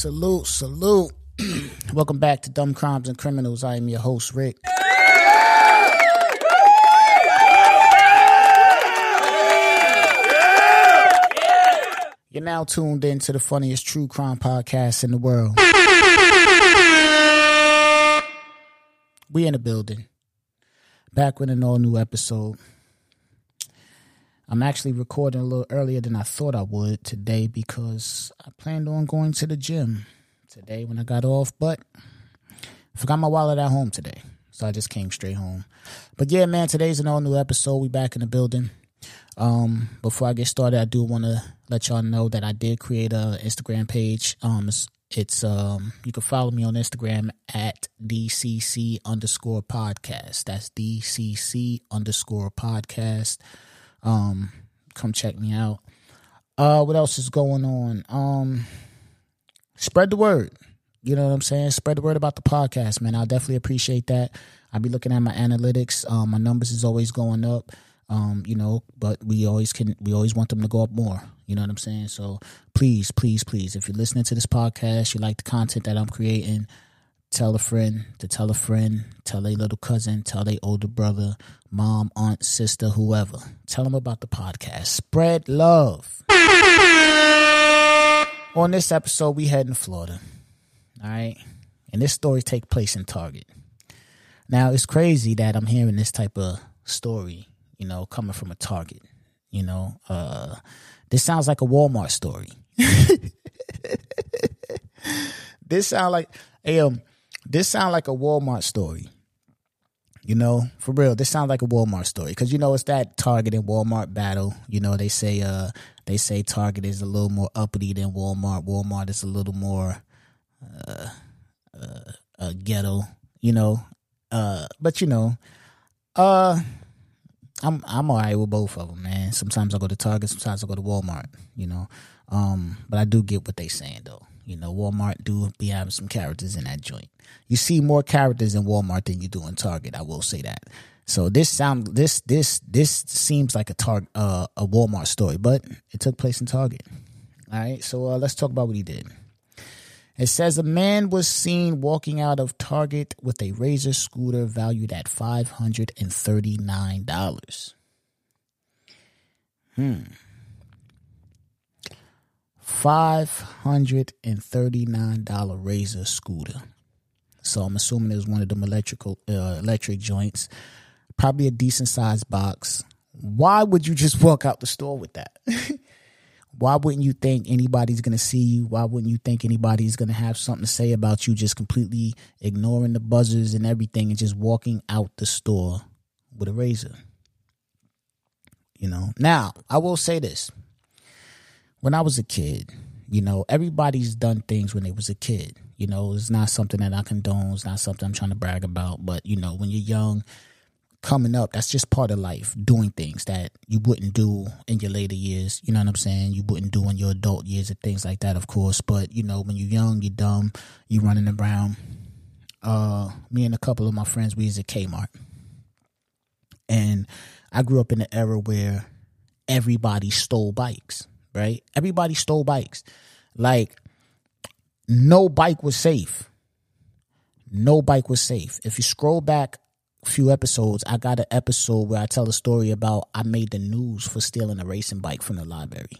Salute. Salute. Welcome back to Dumb Crimes and Criminals. I am your host, Rick. You're now tuned in to the funniest true crime podcast in the world. We in the building. Back with an all new episode. I'm actually recording a little earlier than I thought I would today because I planned on going to the gym today when I got off, but I forgot my wallet at home today. So I just came straight home. But yeah, man, today's an all new episode. We back in the building. Um, before I get started, I do want to let y'all know that I did create a Instagram page. Um, it's, it's um, you can follow me on Instagram at DCC underscore podcast. That's DCC underscore podcast. Um, come check me out. Uh, what else is going on? Um, spread the word. You know what I'm saying? Spread the word about the podcast, man. I definitely appreciate that. I'll be looking at my analytics. Um, my numbers is always going up. Um, you know, but we always can we always want them to go up more. You know what I'm saying? So please, please, please, if you're listening to this podcast, you like the content that I'm creating, tell a friend to tell a friend, tell a little cousin, tell a older brother, mom, aunt, sister, whoever. Tell them about the podcast. Spread love. On this episode, we head in Florida. All right. And this story take place in Target. Now it's crazy that I'm hearing this type of story, you know, coming from a Target. You know, uh this sounds like a Walmart story. this sound like hey, um, this sound like a Walmart story. You know, for real, this sounds like a Walmart story because you know it's that Target and Walmart battle. You know, they say uh they say Target is a little more uppity than Walmart. Walmart is a little more uh, uh, uh ghetto. You know, uh, but you know, uh, I'm I'm alright with both of them, man. Sometimes I go to Target, sometimes I go to Walmart. You know, um, but I do get what they saying though. You know, Walmart do be having some characters in that joint. You see more characters in Walmart than you do in Target. I will say that. So this sound this this this seems like a Target uh, a Walmart story, but it took place in Target. All right, so uh, let's talk about what he did. It says a man was seen walking out of Target with a Razor scooter valued at five hundred and thirty nine dollars. Hmm. $539 Razor scooter. So I'm assuming it was one of them electrical uh, electric joints. Probably a decent sized box. Why would you just walk out the store with that? Why wouldn't you think anybody's going to see you? Why wouldn't you think anybody's going to have something to say about you just completely ignoring the buzzers and everything and just walking out the store with a razor? You know. Now, I will say this when I was a kid, you know, everybody's done things when they was a kid. You know, it's not something that I condone. It's not something I'm trying to brag about. But you know, when you're young, coming up, that's just part of life. Doing things that you wouldn't do in your later years. You know what I'm saying? You wouldn't do in your adult years and things like that, of course. But you know, when you're young, you're dumb. you're running around. Uh, me and a couple of my friends, we was at Kmart, and I grew up in an era where everybody stole bikes right? Everybody stole bikes. Like, no bike was safe. No bike was safe. If you scroll back a few episodes, I got an episode where I tell a story about I made the news for stealing a racing bike from the library.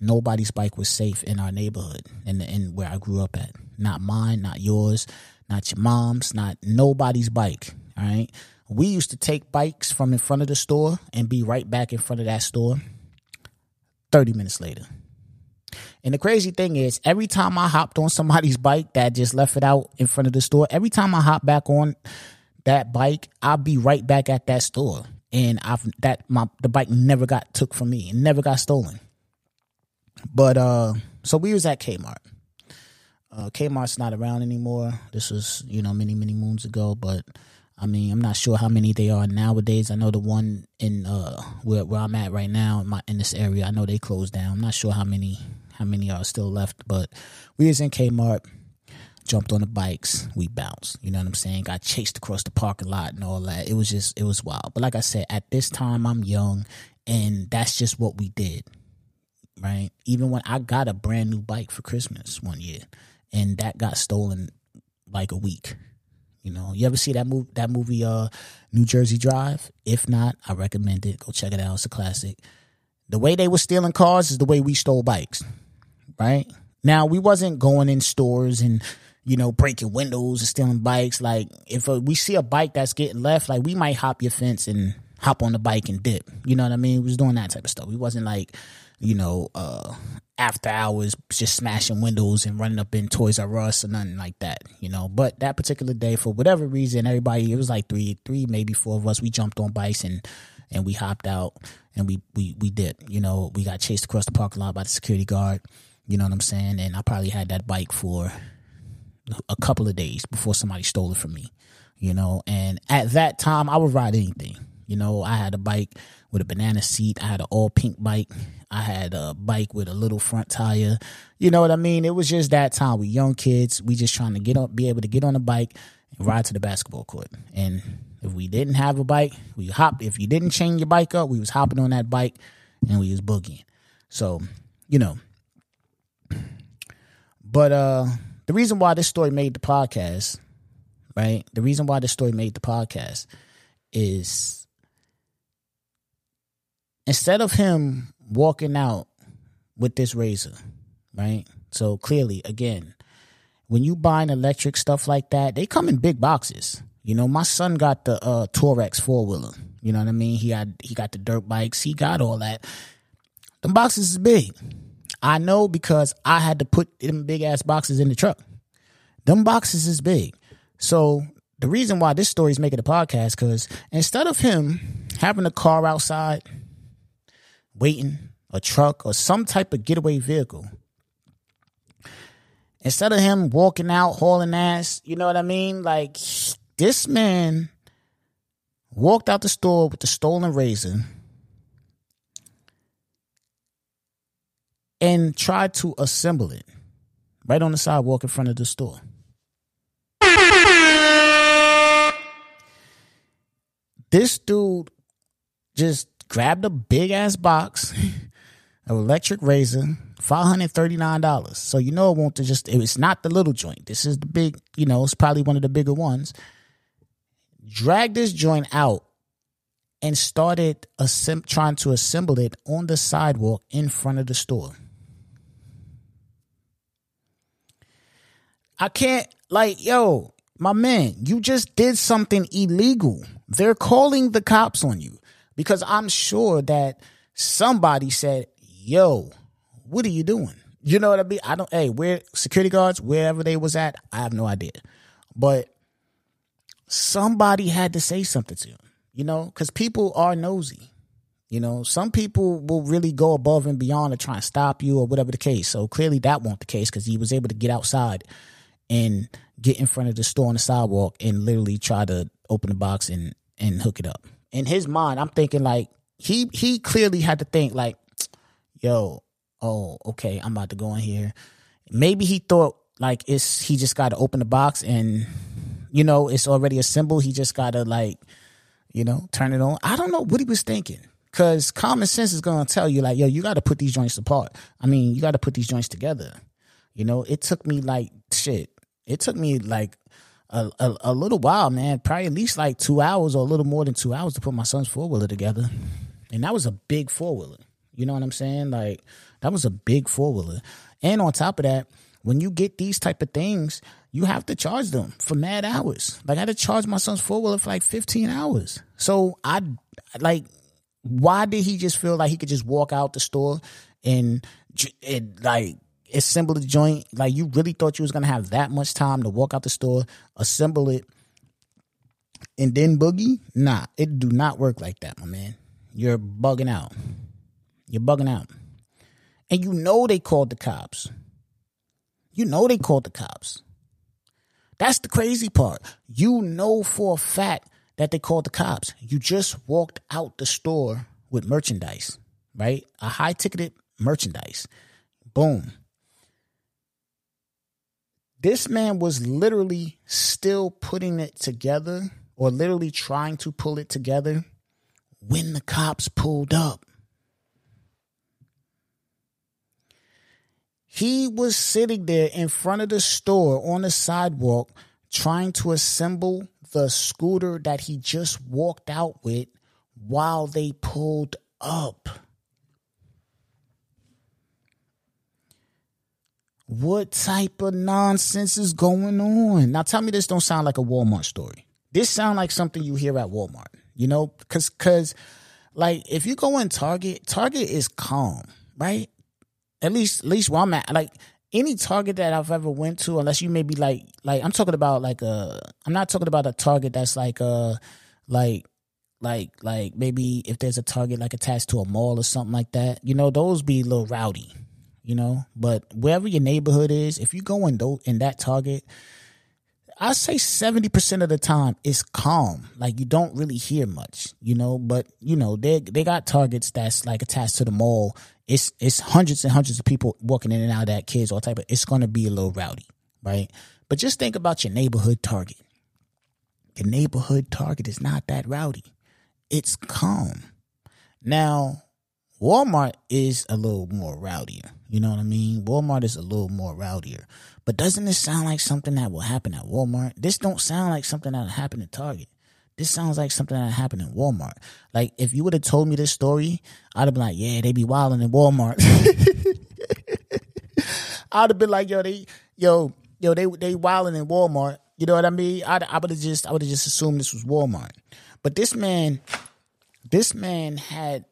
Nobody's bike was safe in our neighborhood and in, in where I grew up at. Not mine, not yours, not your mom's, not nobody's bike. All right. We used to take bikes from in front of the store and be right back in front of that store 30 minutes later. And the crazy thing is, every time I hopped on somebody's bike that just left it out in front of the store, every time I hop back on that bike, I'll be right back at that store. And I've that my the bike never got took from me and never got stolen. But uh so we was at Kmart. Uh Kmart's not around anymore. This was, you know, many, many moons ago, but I mean, I'm not sure how many they are nowadays. I know the one in uh where, where I'm at right now in my in this area. I know they closed down. I'm not sure how many how many are still left, but we was in Kmart, jumped on the bikes, we bounced. You know what I'm saying? Got chased across the parking lot and all that. It was just it was wild. But like I said, at this time I'm young, and that's just what we did. Right? Even when I got a brand new bike for Christmas one year, and that got stolen like a week. You know, you ever see that movie? That movie, uh, New Jersey Drive. If not, I recommend it. Go check it out. It's a classic. The way they were stealing cars is the way we stole bikes, right? Now we wasn't going in stores and you know breaking windows and stealing bikes. Like if uh, we see a bike that's getting left, like we might hop your fence and hop on the bike and dip. You know what I mean? We was doing that type of stuff. We wasn't like you know, uh, after hours, just smashing windows and running up in Toys R Us or nothing like that, you know. But that particular day, for whatever reason, everybody, it was like three, three, maybe four of us, we jumped on bikes and, and we hopped out and we, we, we did, you know, we got chased across the parking lot by the security guard, you know what I'm saying? And I probably had that bike for a couple of days before somebody stole it from me, you know. And at that time, I would ride anything, you know. I had a bike with a banana seat. I had an all pink bike. I had a bike with a little front tire. You know what I mean? It was just that time. We young kids. We just trying to get up, be able to get on a bike and ride to the basketball court. And if we didn't have a bike, we hop. If you didn't chain your bike up, we was hopping on that bike and we was boogieing. So, you know. But uh the reason why this story made the podcast, right? The reason why this story made the podcast is instead of him walking out with this razor, right? So clearly, again, when you buy an electric stuff like that, they come in big boxes. You know, my son got the uh Touareg four wheeler. You know what I mean? He had he got the dirt bikes. He got all that. The boxes is big. I know because I had to put them big ass boxes in the truck. Them boxes is big. So the reason why this story is making a podcast, because instead of him having a car outside waiting, a truck, or some type of getaway vehicle. Instead of him walking out hauling ass, you know what I mean? Like this man walked out the store with the stolen razor and tried to assemble it right on the sidewalk in front of the store. This dude just grabbed a big ass box, an electric razor, five hundred thirty nine dollars. So you know it won't just it's not the little joint. This is the big, you know, it's probably one of the bigger ones. Dragged this joint out and started assemb- trying to assemble it on the sidewalk in front of the store. I can't like yo, my man, you just did something illegal. They're calling the cops on you because I'm sure that somebody said, "Yo, what are you doing?" You know what I mean? I don't. Hey, where security guards, wherever they was at, I have no idea, but somebody had to say something to him. You know, because people are nosy. You know, some people will really go above and beyond to try and stop you or whatever the case. So clearly that won't the case because he was able to get outside and get in front of the store on the sidewalk and literally try to open the box and and hook it up in his mind, I'm thinking like he he clearly had to think like, yo, oh, okay, I'm about to go in here. Maybe he thought like it's he just got to open the box and you know it's already assembled. He just got to like you know turn it on. I don't know what he was thinking because common sense is gonna tell you like, yo, you got to put these joints apart. I mean, you got to put these joints together. You know, it took me like shit. It took me like a, a, a, little while, man. Probably at least like two hours or a little more than two hours to put my son's four wheeler together. And that was a big four wheeler. You know what I'm saying? Like that was a big four wheeler. And on top of that, when you get these type of things, you have to charge them for mad hours. Like I had to charge my son's four wheeler for like 15 hours. So I like, why did he just feel like he could just walk out the store and, and like assemble the joint. Like you really thought you was gonna have that much time to walk out the store, assemble it, and then boogie? Nah, it do not work like that, my man. You're bugging out. You're bugging out. And you know they called the cops. You know they called the cops. That's the crazy part. You know for a fact that they called the cops. You just walked out the store with merchandise, right? A high ticketed merchandise. Boom. This man was literally still putting it together or literally trying to pull it together when the cops pulled up. He was sitting there in front of the store on the sidewalk trying to assemble the scooter that he just walked out with while they pulled up. What type of nonsense is going on? Now tell me this don't sound like a Walmart story. This sound like something you hear at Walmart. You know, cause cause like if you go in Target, Target is calm, right? At least at least where I'm at. Like any Target that I've ever went to, unless you maybe like like I'm talking about like a I'm not talking about a Target that's like a like like like maybe if there's a Target like attached to a mall or something like that, you know, those be a little rowdy you know. But wherever your neighborhood is, if you go in though in that Target, I say seventy percent of the time it's calm. Like you don't really hear much, you know. But you know they they got targets that's like attached to the mall. It's it's hundreds and hundreds of people walking in and out of that, kids, all type of. It's to be a little rowdy, right? But just think about your neighborhood Target. Your neighborhood Target is not that rowdy. It's calm. Now Walmart is a little more rowdier. You know what I mean? Walmart is a little more rowdier. But doesn't this sound like something that will happen at Walmart? This don't sound like something that'll happen at Target. This sounds like something that happened in Walmart. Like if you would have told me this story, I'd have been like, yeah, they be wilding in Walmart. I'd have been like, yo, they, yo, yo, they they wilding in Walmart. You know what I mean? I'd, I would have just, I would have just assumed this was Walmart. But this man, this man had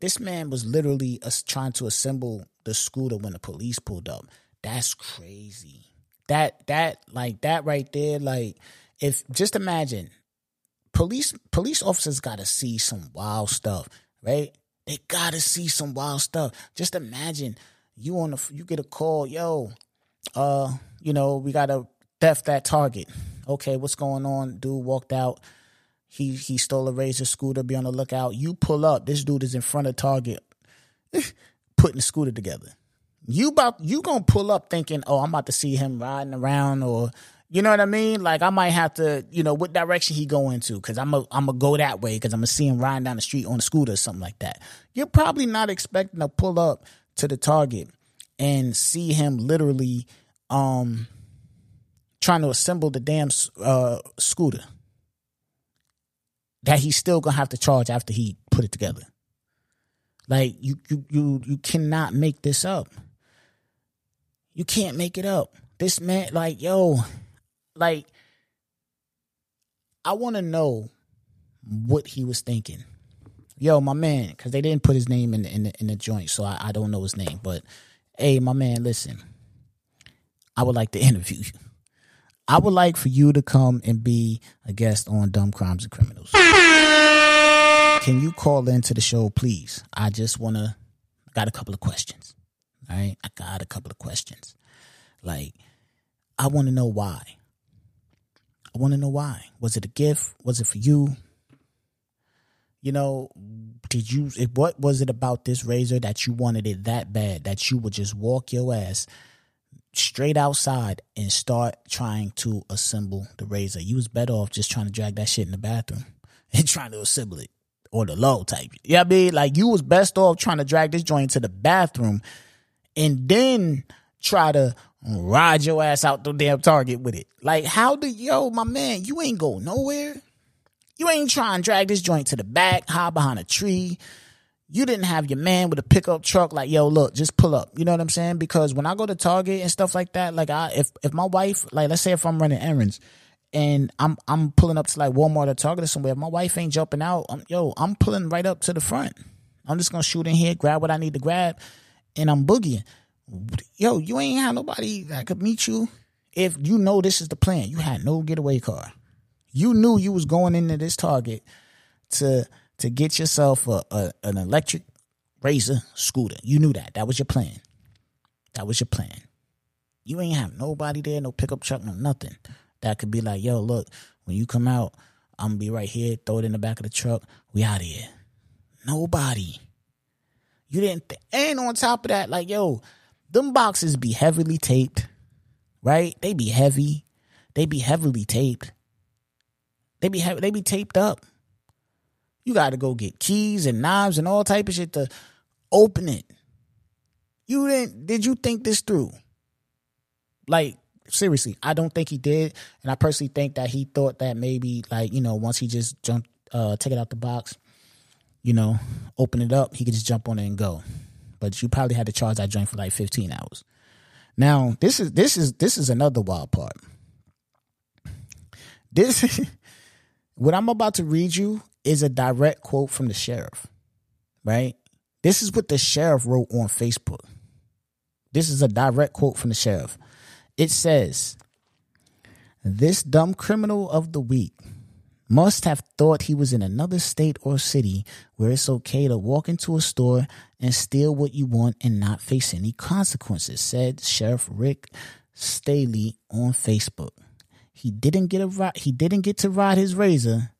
this man was literally trying to assemble the scooter when the police pulled up. That's crazy. That that like that right there, like if just imagine police police officers gotta see some wild stuff, right? They gotta see some wild stuff. Just imagine you on the you get a call, yo, uh, you know, we gotta theft that target. Okay, what's going on? Dude walked out he he stole a razor scooter. Be on the lookout. You pull up. This dude is in front of Target, putting the scooter together. You about you gonna pull up thinking, oh, I'm about to see him riding around, or you know what I mean? Like I might have to, you know, what direction he go into? Because I'm a I'm gonna go that way because I'm gonna see him riding down the street on a scooter or something like that. You're probably not expecting to pull up to the Target and see him literally um trying to assemble the damn uh, scooter that he's still gonna have to charge after he put it together. Like you you you you cannot make this up. You can't make it up. This man, like, yo, like, I want to know what he was thinking. Yo, my man, because they didn't put his name in the, in the, in the joint, so I, I don't know his name. But hey, my man, listen, I would like to interview you. I would like for you to come and be a guest on Dumb Crimes and Criminals. Can you call into the show, please? I just want to, I got a couple of questions. All right. I got a couple of questions. Like, I want to know why. I want to know why. Was it a gift? Was it for you? You know, did you, what was it about this razor that you wanted it that bad that you would just walk your ass straight outside and start trying to assemble the razor. You was better off just trying to drag that shit in the bathroom and trying to assemble it or the low type. Yeah, you know I mean, like you was best off trying to drag this joint to the bathroom and then try to ride your ass out the damn target with it. Like, how do yo, my man, you ain't go nowhere. You ain't trying to drag this joint to the back, hide behind a tree you didn't have your man with a pickup truck like yo look just pull up you know what i'm saying because when i go to target and stuff like that like i if if my wife like let's say if i'm running errands and i'm i'm pulling up to like walmart or target or somewhere my wife ain't jumping out I'm, yo i'm pulling right up to the front i'm just gonna shoot in here grab what i need to grab and i'm boogieing yo you ain't have nobody that could meet you if you know this is the plan you had no getaway car you knew you was going into this target to to get yourself a, a, an electric razor scooter. You knew that. That was your plan. That was your plan. You ain't have nobody there, no pickup truck, no nothing. That could be like, yo, look, when you come out, I'm gonna be right here, throw it in the back of the truck. We out of here. Nobody. You didn't th- and on top of that, like, yo, them boxes be heavily taped, right? They be heavy. They be heavily taped. They be heavy, they be taped up. You got to go get keys and knives and all type of shit to open it. You didn't did you think this through? Like seriously, I don't think he did. And I personally think that he thought that maybe like, you know, once he just jumped uh take it out the box, you know, open it up, he could just jump on it and go. But you probably had to charge that joint for like 15 hours. Now, this is this is this is another wild part. This what I'm about to read you is a direct quote from the sheriff. Right? This is what the sheriff wrote on Facebook. This is a direct quote from the sheriff. It says, This dumb criminal of the week must have thought he was in another state or city where it's okay to walk into a store and steal what you want and not face any consequences, said Sheriff Rick Staly on Facebook. He didn't get a ride, he didn't get to ride his razor,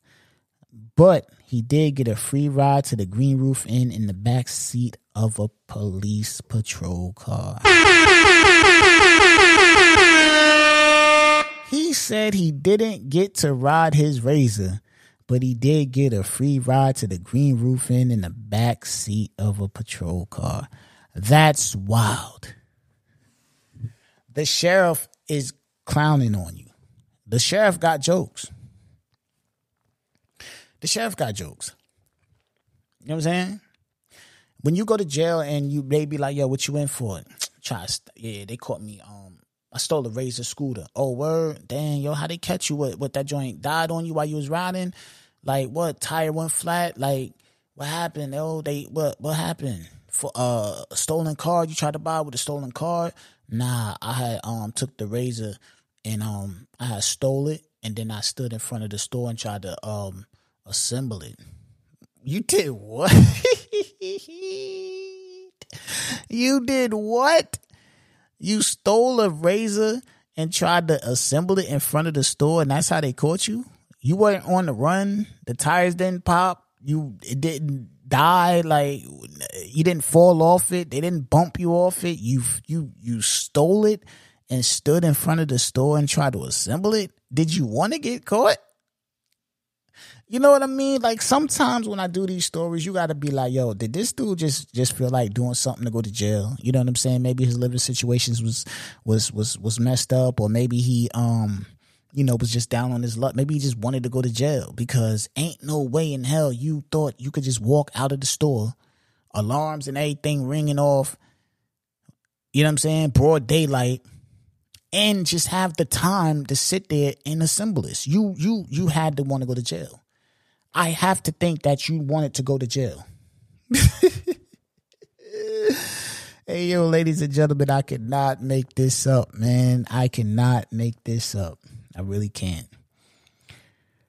but he did get a free ride to the Green Roof Inn in the back seat of a police patrol car. He said he didn't get to ride his razor, but he did get a free ride to the Green Roof Inn in the back seat of a patrol car. That's wild. The sheriff is clowning on you. The sheriff got jokes. The sheriff got jokes. You know what I'm saying? When you go to jail and you they be like, yo, what you in for? Try yeah, they caught me um I stole a razor scooter. Oh word, dang, yo, how they catch you? What what that joint died on you while you was riding? Like what tire went flat? Like what happened? Oh, they what what happened? For uh, a stolen car you tried to buy with a stolen car? Nah, I had um took the razor and um I had stole it and then I stood in front of the store and tried to um assemble it. You did what? you did what? You stole a razor and tried to assemble it in front of the store, and that's how they caught you. You weren't on the run. The tires didn't pop. You it didn't die. Like you didn't fall off it. They didn't bump you off it. You you you stole it and stood in front of the store and tried to assemble it. Did you want to get caught? You know what I mean? Like sometimes when I do these stories, you got to be like, "Yo, did this dude just just feel like doing something to go to jail?" You know what I'm saying? Maybe his living situations was was was was messed up, or maybe he um you know was just down on his luck. Maybe he just wanted to go to jail because ain't no way in hell you thought you could just walk out of the store, alarms and everything ringing off. You know what I'm saying? Broad daylight and just have the time to sit there and assemble this. You you you had to want to go to jail. I have to think that you wanted to go to jail. hey, yo, ladies and gentlemen, I cannot make this up, man. I cannot make this up. I really can't.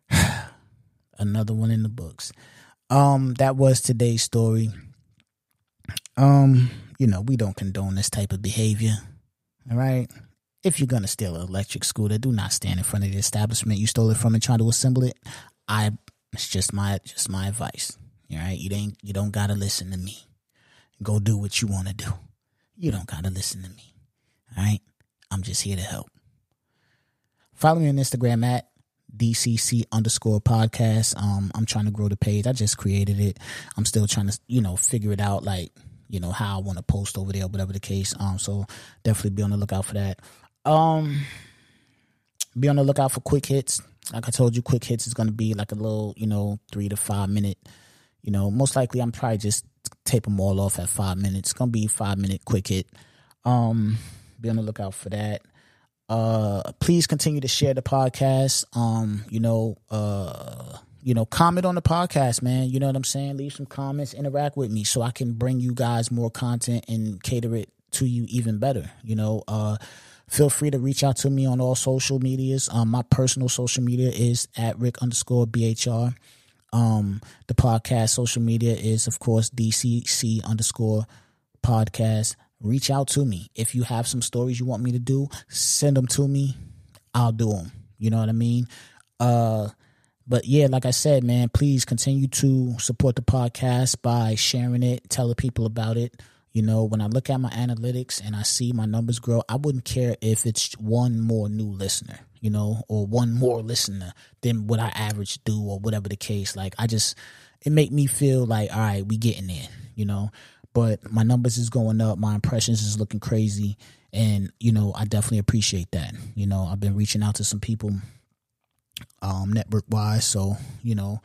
Another one in the books. Um, that was today's story. Um, you know, we don't condone this type of behavior. All right. If you're gonna steal an electric scooter, do not stand in front of the establishment you stole it from and try to assemble it. I it's just my just my advice. All right, you ain't you don't gotta listen to me. Go do what you want to do. You don't gotta listen to me. All right, I'm just here to help. Follow me on Instagram at DCC underscore podcast. Um, I'm trying to grow the page. I just created it. I'm still trying to you know figure it out like you know how I want to post over there, whatever the case. Um, so definitely be on the lookout for that. Um, be on the lookout for quick hits like I told you, quick hits is going to be like a little, you know, three to five minute. You know, most likely I'm probably just tape them all off at five minutes. It's going to be five minute quick hit. Um, be on the lookout for that. Uh, please continue to share the podcast. Um, you know, uh, you know, comment on the podcast, man. You know what I'm saying? Leave some comments, interact with me so I can bring you guys more content and cater it to you even better. You know, uh, Feel free to reach out to me on all social medias. Um, my personal social media is at Rick underscore BHR. Um, the podcast social media is, of course, DCC underscore podcast. Reach out to me. If you have some stories you want me to do, send them to me. I'll do them. You know what I mean? Uh, but yeah, like I said, man, please continue to support the podcast by sharing it, telling people about it. You know, when I look at my analytics and I see my numbers grow, I wouldn't care if it's one more new listener, you know, or one more listener than what I average do or whatever the case. Like I just it make me feel like, all right, we getting there, you know. but my numbers is going up. My impressions is looking crazy, and you know I definitely appreciate that. You know I've been reaching out to some people, um, network wise. So you know,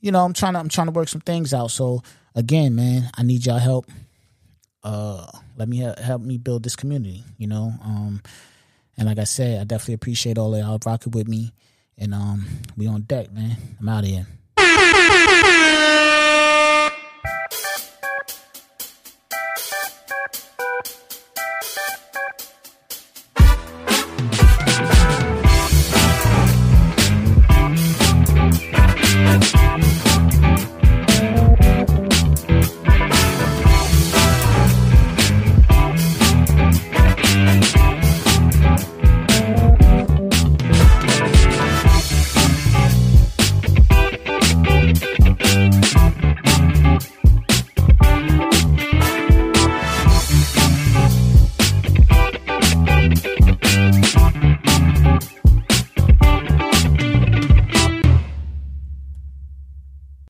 you know I'm trying to I'm trying to work some things out. So again, man, I need y'all help. Uh, let me help me build this community. You know, um, and like I said, I definitely appreciate all y'all rocking with me. And um, we on deck, man. I'm out of here.